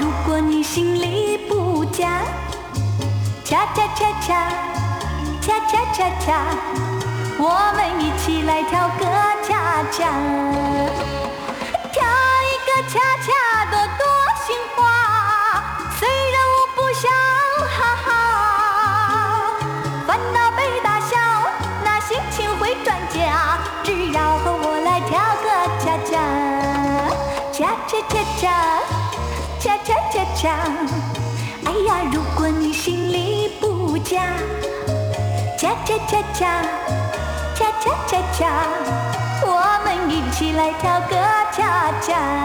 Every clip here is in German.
如果你心里不假，恰恰恰恰，恰恰恰恰，我们一起来跳个恰恰，跳一个恰恰多多心花，虽然我不想，哈哈，烦恼被打消，那心情会转佳，只要和我来跳个恰，恰恰恰恰，恰。假哎呀如果你心里不假假假假假假假假假我们一起来跳个恰恰。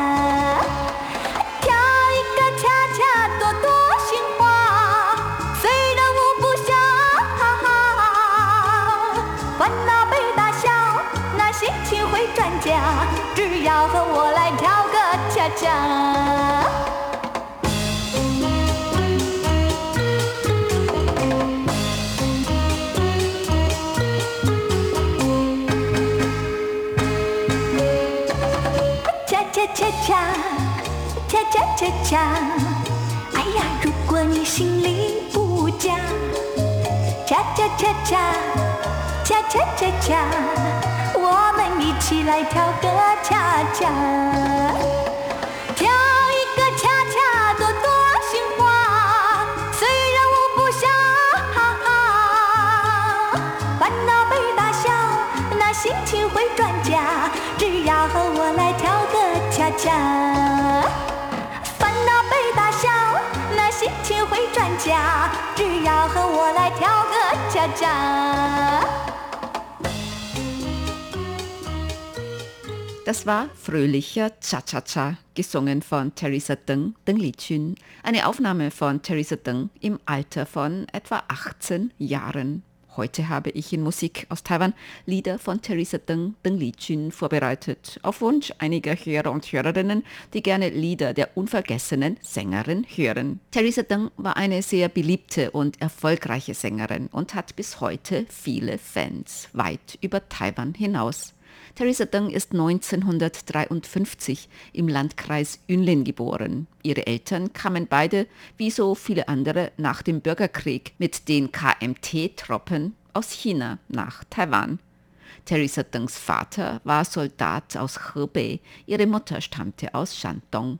恰恰恰，恰恰，哎呀，如果你心里不假，恰恰恰恰，恰恰恰恰，我们一起来跳个恰恰，跳一个恰恰多多心花，虽然我不想，哈哈，烦恼被打消，那心情会转佳，只要和我个恰恰。烦恼被打消，那心情会转佳，只要和我来跳个恰恰。 Das war Fröhlicher Cha-Cha-Cha, gesungen von Teresa Deng, Deng Lichun, eine Aufnahme von Teresa Deng im Alter von etwa 18 Jahren. Heute habe ich in Musik aus Taiwan Lieder von Teresa Deng, Deng Lichun vorbereitet, auf Wunsch einiger Hörer und Hörerinnen, die gerne Lieder der unvergessenen Sängerin hören. Teresa Deng war eine sehr beliebte und erfolgreiche Sängerin und hat bis heute viele Fans, weit über Taiwan hinaus. Theresa Deng ist 1953 im Landkreis Yunlin geboren. Ihre Eltern kamen beide, wie so viele andere, nach dem Bürgerkrieg mit den KMT-Truppen aus China nach Taiwan. Theresa Dengs Vater war Soldat aus Hebei, ihre Mutter stammte aus Shandong.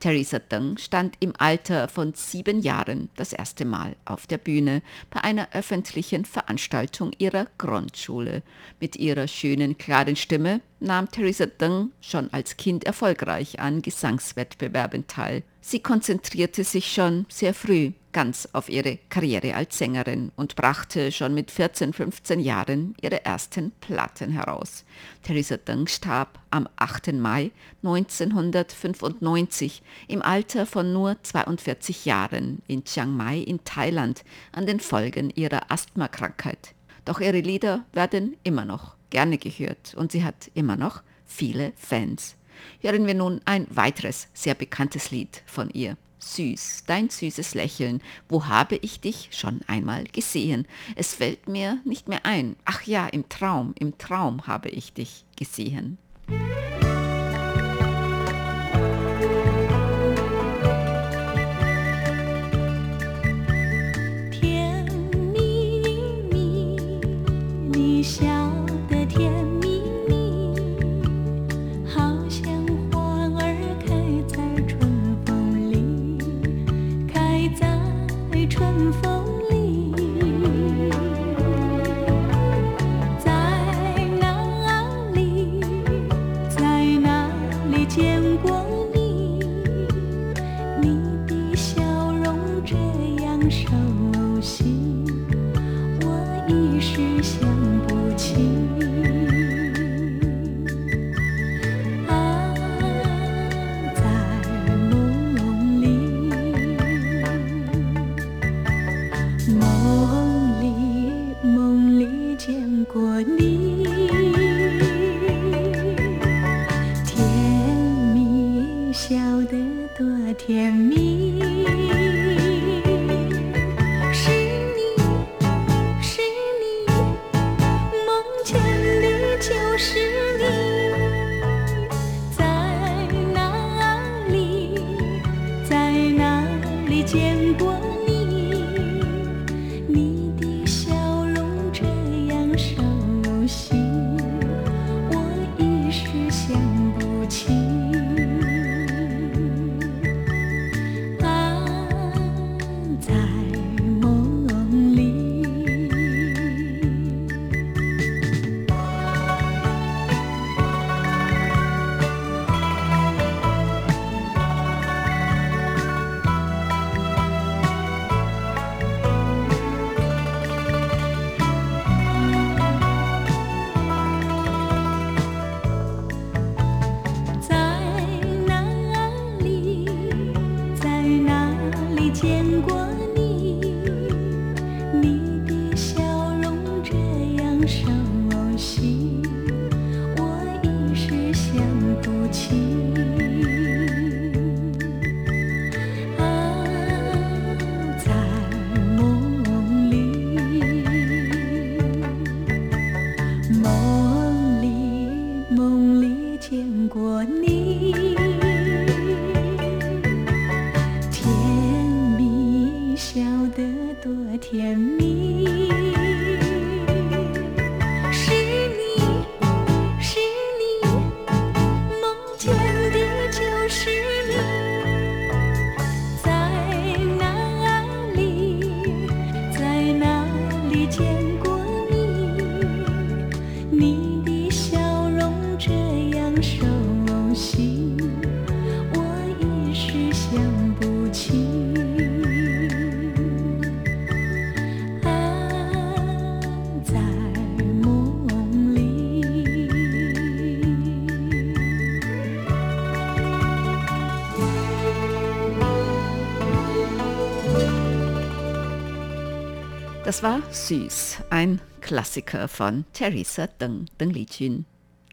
Theresa Deng stand im Alter von sieben Jahren das erste Mal auf der Bühne bei einer öffentlichen Veranstaltung ihrer Grundschule. Mit ihrer schönen, klaren Stimme nahm Theresa Deng schon als Kind erfolgreich an Gesangswettbewerben teil. Sie konzentrierte sich schon sehr früh ganz auf ihre Karriere als Sängerin und brachte schon mit 14, 15 Jahren ihre ersten Platten heraus. Theresa Deng starb am 8. Mai 1995 im Alter von nur 42 Jahren in Chiang Mai in Thailand an den Folgen ihrer Asthmakrankheit. Doch ihre Lieder werden immer noch gerne gehört und sie hat immer noch viele Fans. Hören wir nun ein weiteres sehr bekanntes Lied von ihr. Süß, dein süßes Lächeln, wo habe ich dich schon einmal gesehen? Es fällt mir nicht mehr ein. Ach ja, im Traum, im Traum habe ich dich gesehen. 悉，我一时想不起。见过你甜蜜笑得多甜蜜。Das war Süß, ein Klassiker von Theresa Deng, Deng Lijun.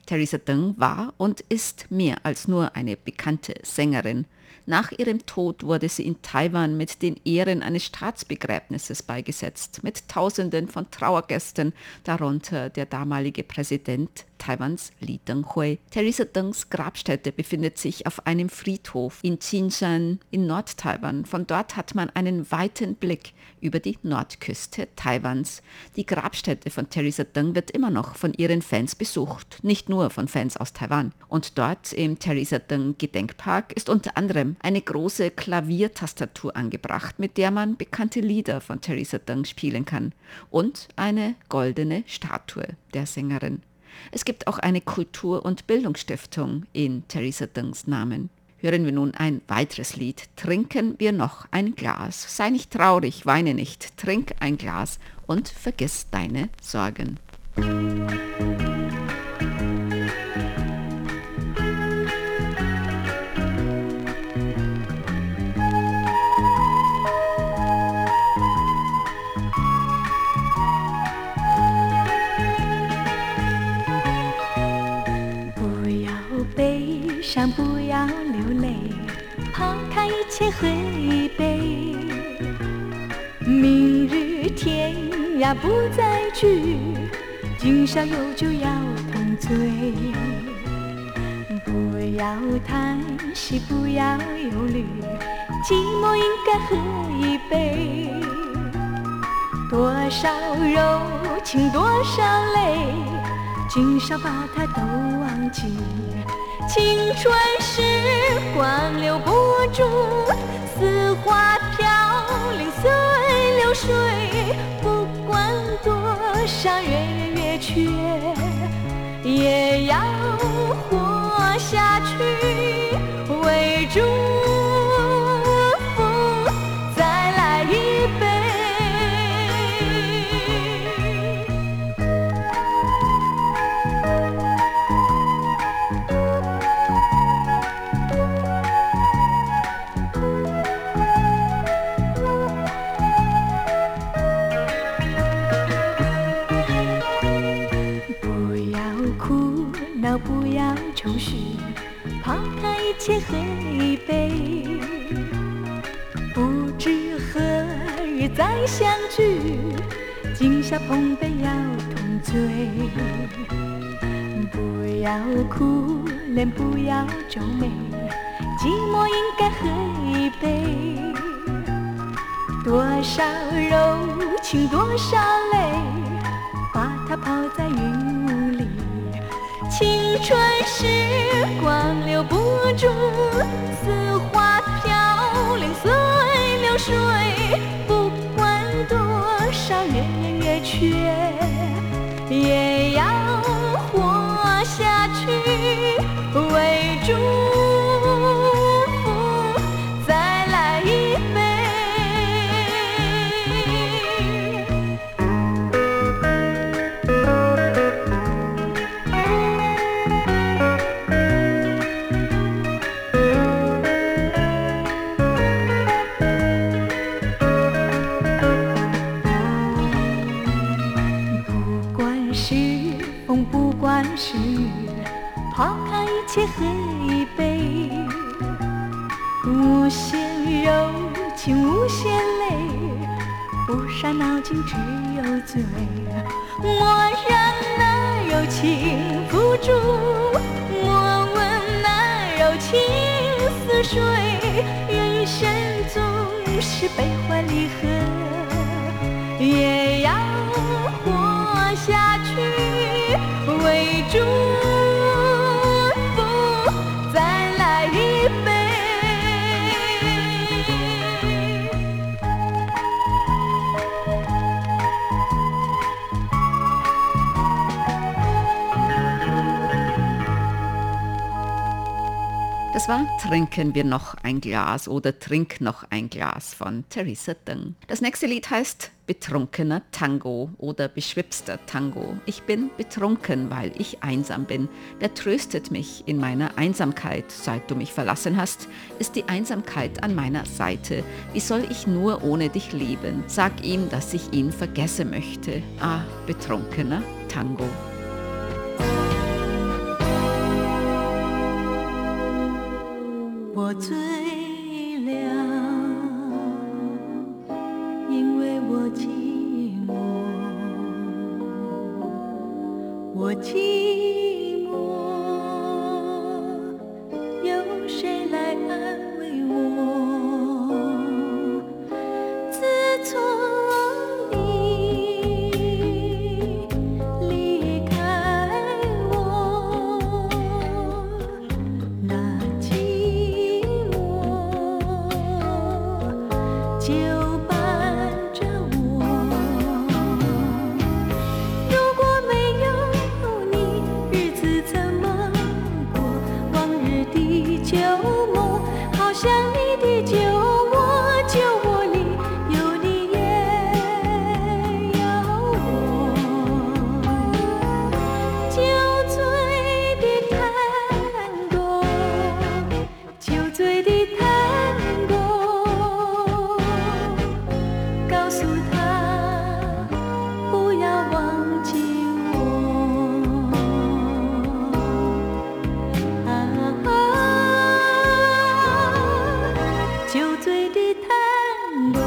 Theresa Deng war und ist mehr als nur eine bekannte Sängerin. Nach ihrem Tod wurde sie in Taiwan mit den Ehren eines Staatsbegräbnisses beigesetzt, mit Tausenden von Trauergästen, darunter der damalige Präsident Taiwans Li Denghui. Theresa Dengs Grabstätte befindet sich auf einem Friedhof in Qinshan in Nord-Taiwan. Von dort hat man einen weiten Blick über die Nordküste Taiwans. Die Grabstätte von Theresa Deng wird immer noch von ihren Fans besucht, nicht nur von Fans aus Taiwan. Und dort im Theresa Deng Gedenkpark ist unter anderem eine große Klaviertastatur angebracht, mit der man bekannte Lieder von Theresa Deng spielen kann. Und eine goldene Statue der Sängerin. Es gibt auch eine Kultur- und Bildungsstiftung in Theresa Dengs Namen. Hören wir nun ein weiteres Lied. Trinken wir noch ein Glas. Sei nicht traurig, weine nicht. Trink ein Glas und vergiss deine Sorgen. 开一切喝一杯。明日天涯不再聚，今宵有酒要同醉。不要叹息，不要忧虑，寂寞应该喝一杯。多少柔情，多少泪，今宵把它都忘记。青春时光留不住，似花飘零随流水。不管多少月圆月缺，也要活下去，为主。先喝一杯，不知何日再相聚。今宵碰杯要同醉，不要哭，脸不要皱眉，寂寞应该喝一杯。多少柔情多少泪，把它抛在云。青春时光留不住，似花飘零随流水。不管多少月圆月缺，也要活下去，为主祝。伤脑筋只有醉，莫让那柔情付诸，莫问那柔情似水。人生总是悲欢离合，也要活下去，为主。War Trinken wir noch ein Glas oder Trink noch ein Glas von Theresa Deng. Das nächste Lied heißt Betrunkener Tango oder Beschwipster Tango. Ich bin betrunken, weil ich einsam bin. Der tröstet mich in meiner Einsamkeit. Seit du mich verlassen hast, ist die Einsamkeit an meiner Seite. Wie soll ich nur ohne dich leben? Sag ihm, dass ich ihn vergessen möchte. Ah, betrunkener Tango. 我醉了，因为我寂寞，我寂寞，有谁来安慰我？自从。叹。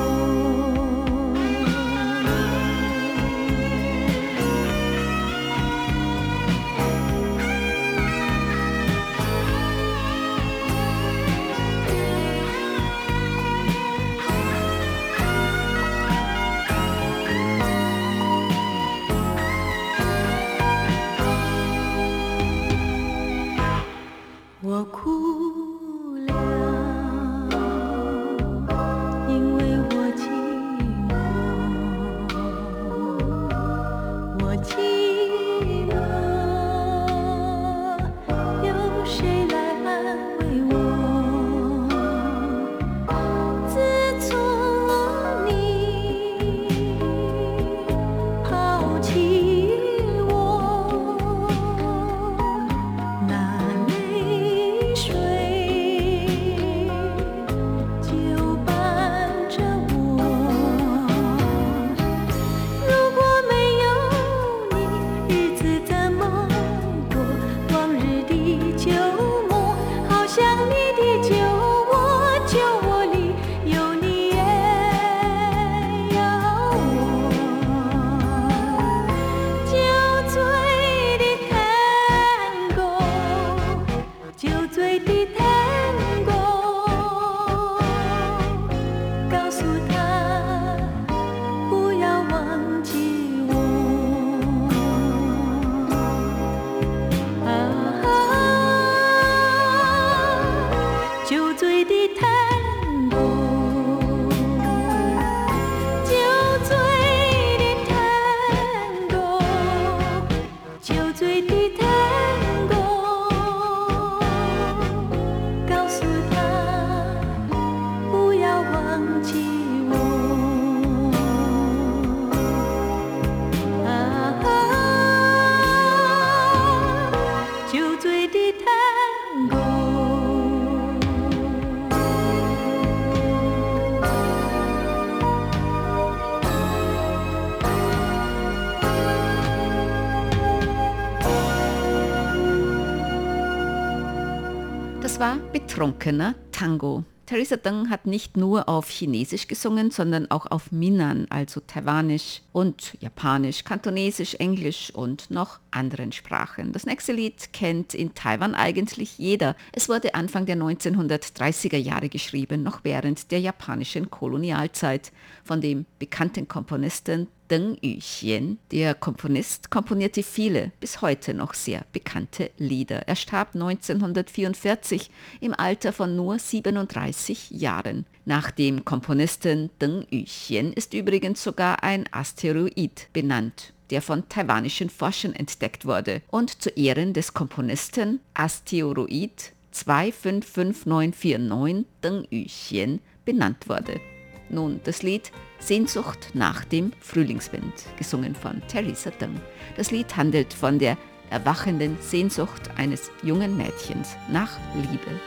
War betrunkener Tango. Theresa Deng hat nicht nur auf Chinesisch gesungen, sondern auch auf Minnan, also Taiwanisch und Japanisch, Kantonesisch, Englisch und noch anderen Sprachen. Das nächste Lied kennt in Taiwan eigentlich jeder. Es wurde Anfang der 1930er Jahre geschrieben, noch während der japanischen Kolonialzeit, von dem bekannten Komponisten Deng Yuxian. Der Komponist komponierte viele, bis heute noch sehr bekannte Lieder. Er starb 1944 im Alter von nur 37 Jahren. Nach dem Komponisten Deng Yuxian ist übrigens sogar ein Asteroid benannt der von taiwanischen Forschern entdeckt wurde und zu Ehren des Komponisten Asteroid 255949 Deng Yuxian benannt wurde. Nun das Lied Sehnsucht nach dem Frühlingswind, gesungen von Theresa Deng. Das Lied handelt von der erwachenden Sehnsucht eines jungen Mädchens nach Liebe.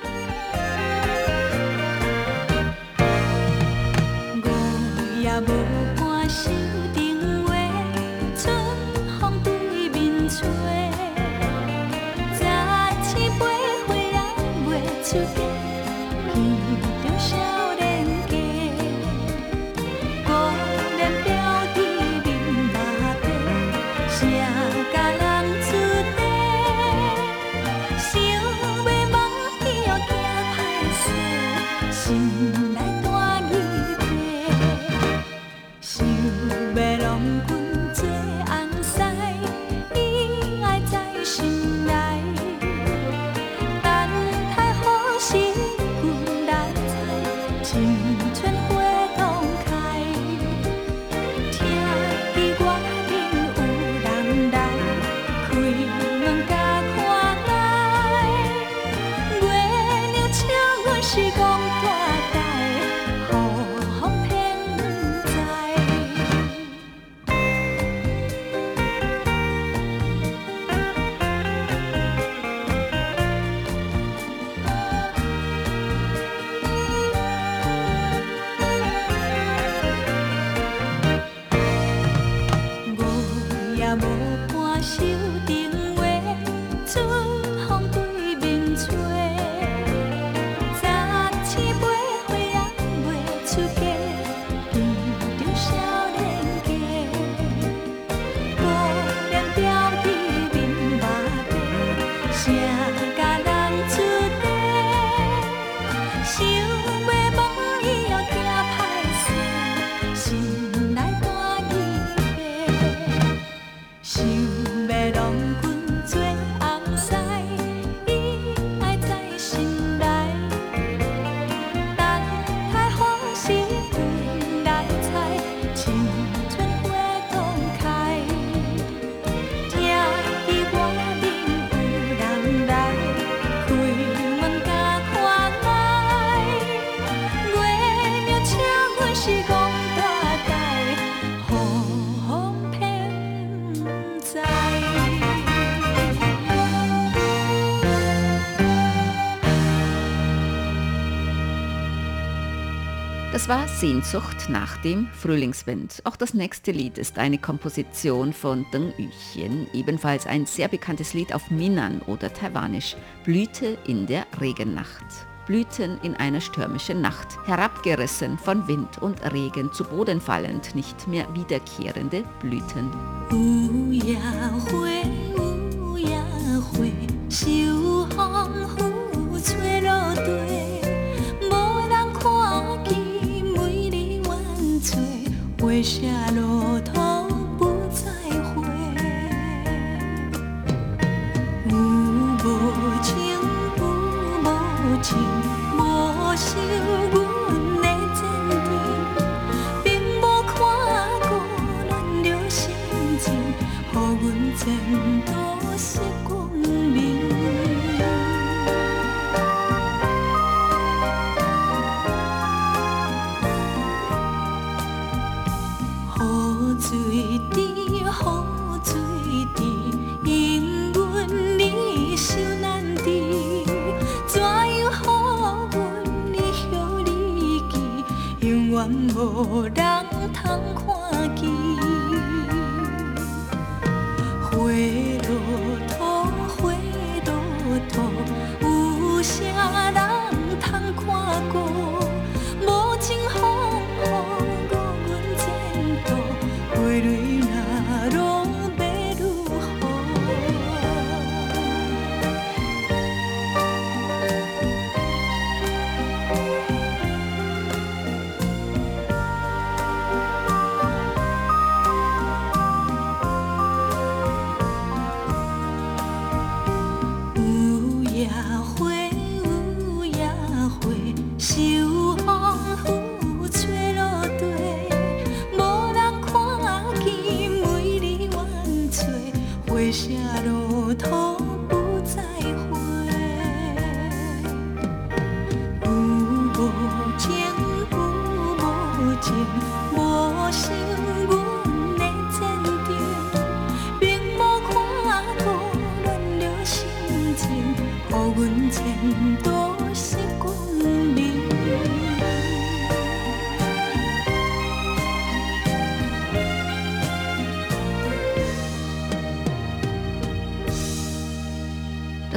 Das Sehnsucht nach dem Frühlingswind. Auch das nächste Lied ist eine Komposition von Deng Yuxian, ebenfalls ein sehr bekanntes Lied auf Minnan oder Taiwanisch, Blüte in der Regennacht. Blüten in einer stürmischen Nacht, herabgerissen von Wind und Regen, zu Boden fallend, nicht mehr wiederkehrende Blüten. Uh, ja, hui, uh, ja, hui, 微笑。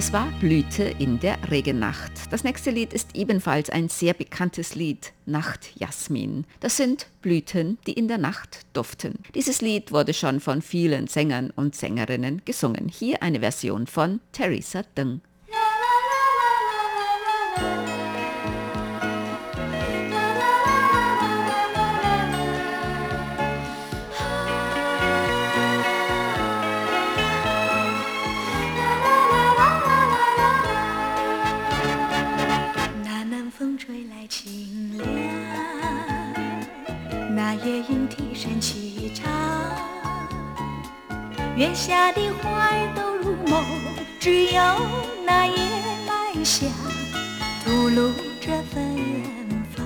Das war Blüte in der Regennacht. Das nächste Lied ist ebenfalls ein sehr bekanntes Lied, Nacht Jasmin. Das sind Blüten, die in der Nacht duften. Dieses Lied wurde schon von vielen Sängern und Sängerinnen gesungen. Hier eine Version von Theresa Deng. 夜莺啼声齐唱月下的花儿都入梦，只有那夜来香吐露着芬芳。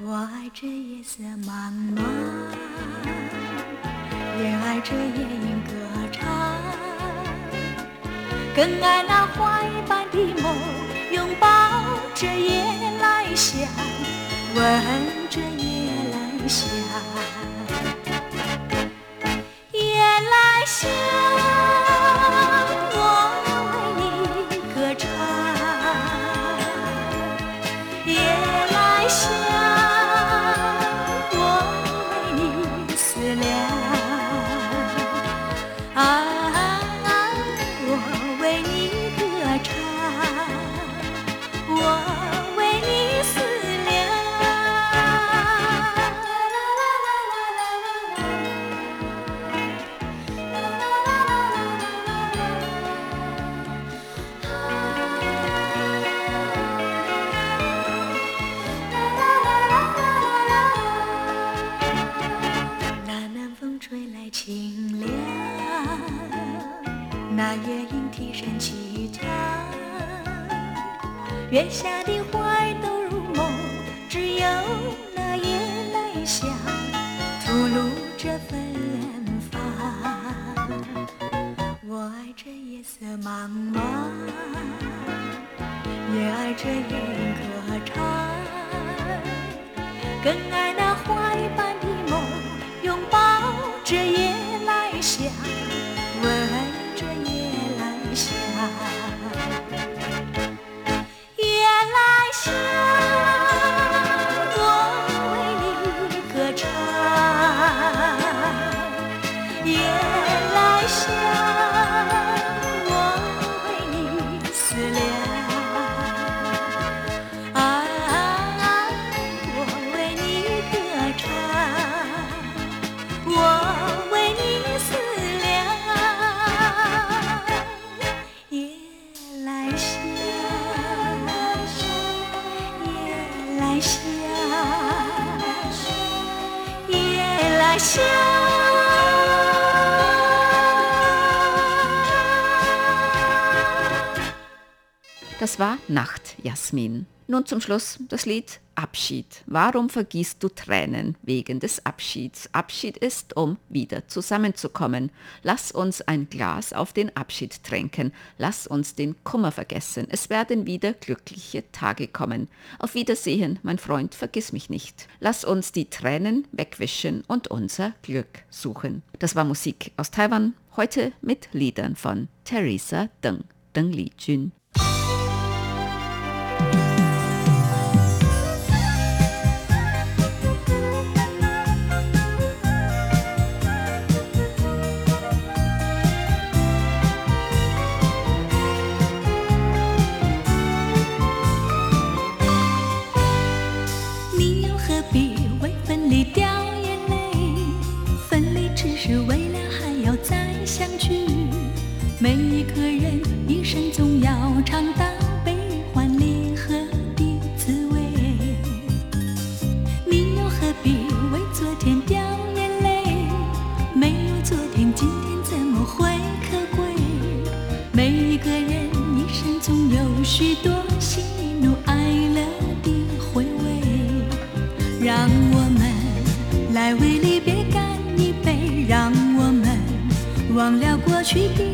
我爱这夜色茫茫，也爱这夜莺歌唱，更爱那花 War Nacht, Jasmin. Nun zum Schluss das Lied Abschied. Warum vergießt du Tränen wegen des Abschieds? Abschied ist, um wieder zusammenzukommen. Lass uns ein Glas auf den Abschied tränken. Lass uns den Kummer vergessen. Es werden wieder glückliche Tage kommen. Auf Wiedersehen, mein Freund, vergiss mich nicht. Lass uns die Tränen wegwischen und unser Glück suchen. Das war Musik aus Taiwan, heute mit Liedern von Theresa Deng, Deng Li Jun. 每一个人一生总要尝到悲欢离合的滋味，你又何必为昨天掉眼泪？没有昨天，今天怎么会可贵？每一个人一生总有许多喜怒哀乐的回味，让我们来为离别干一杯，让我们忘了过去的。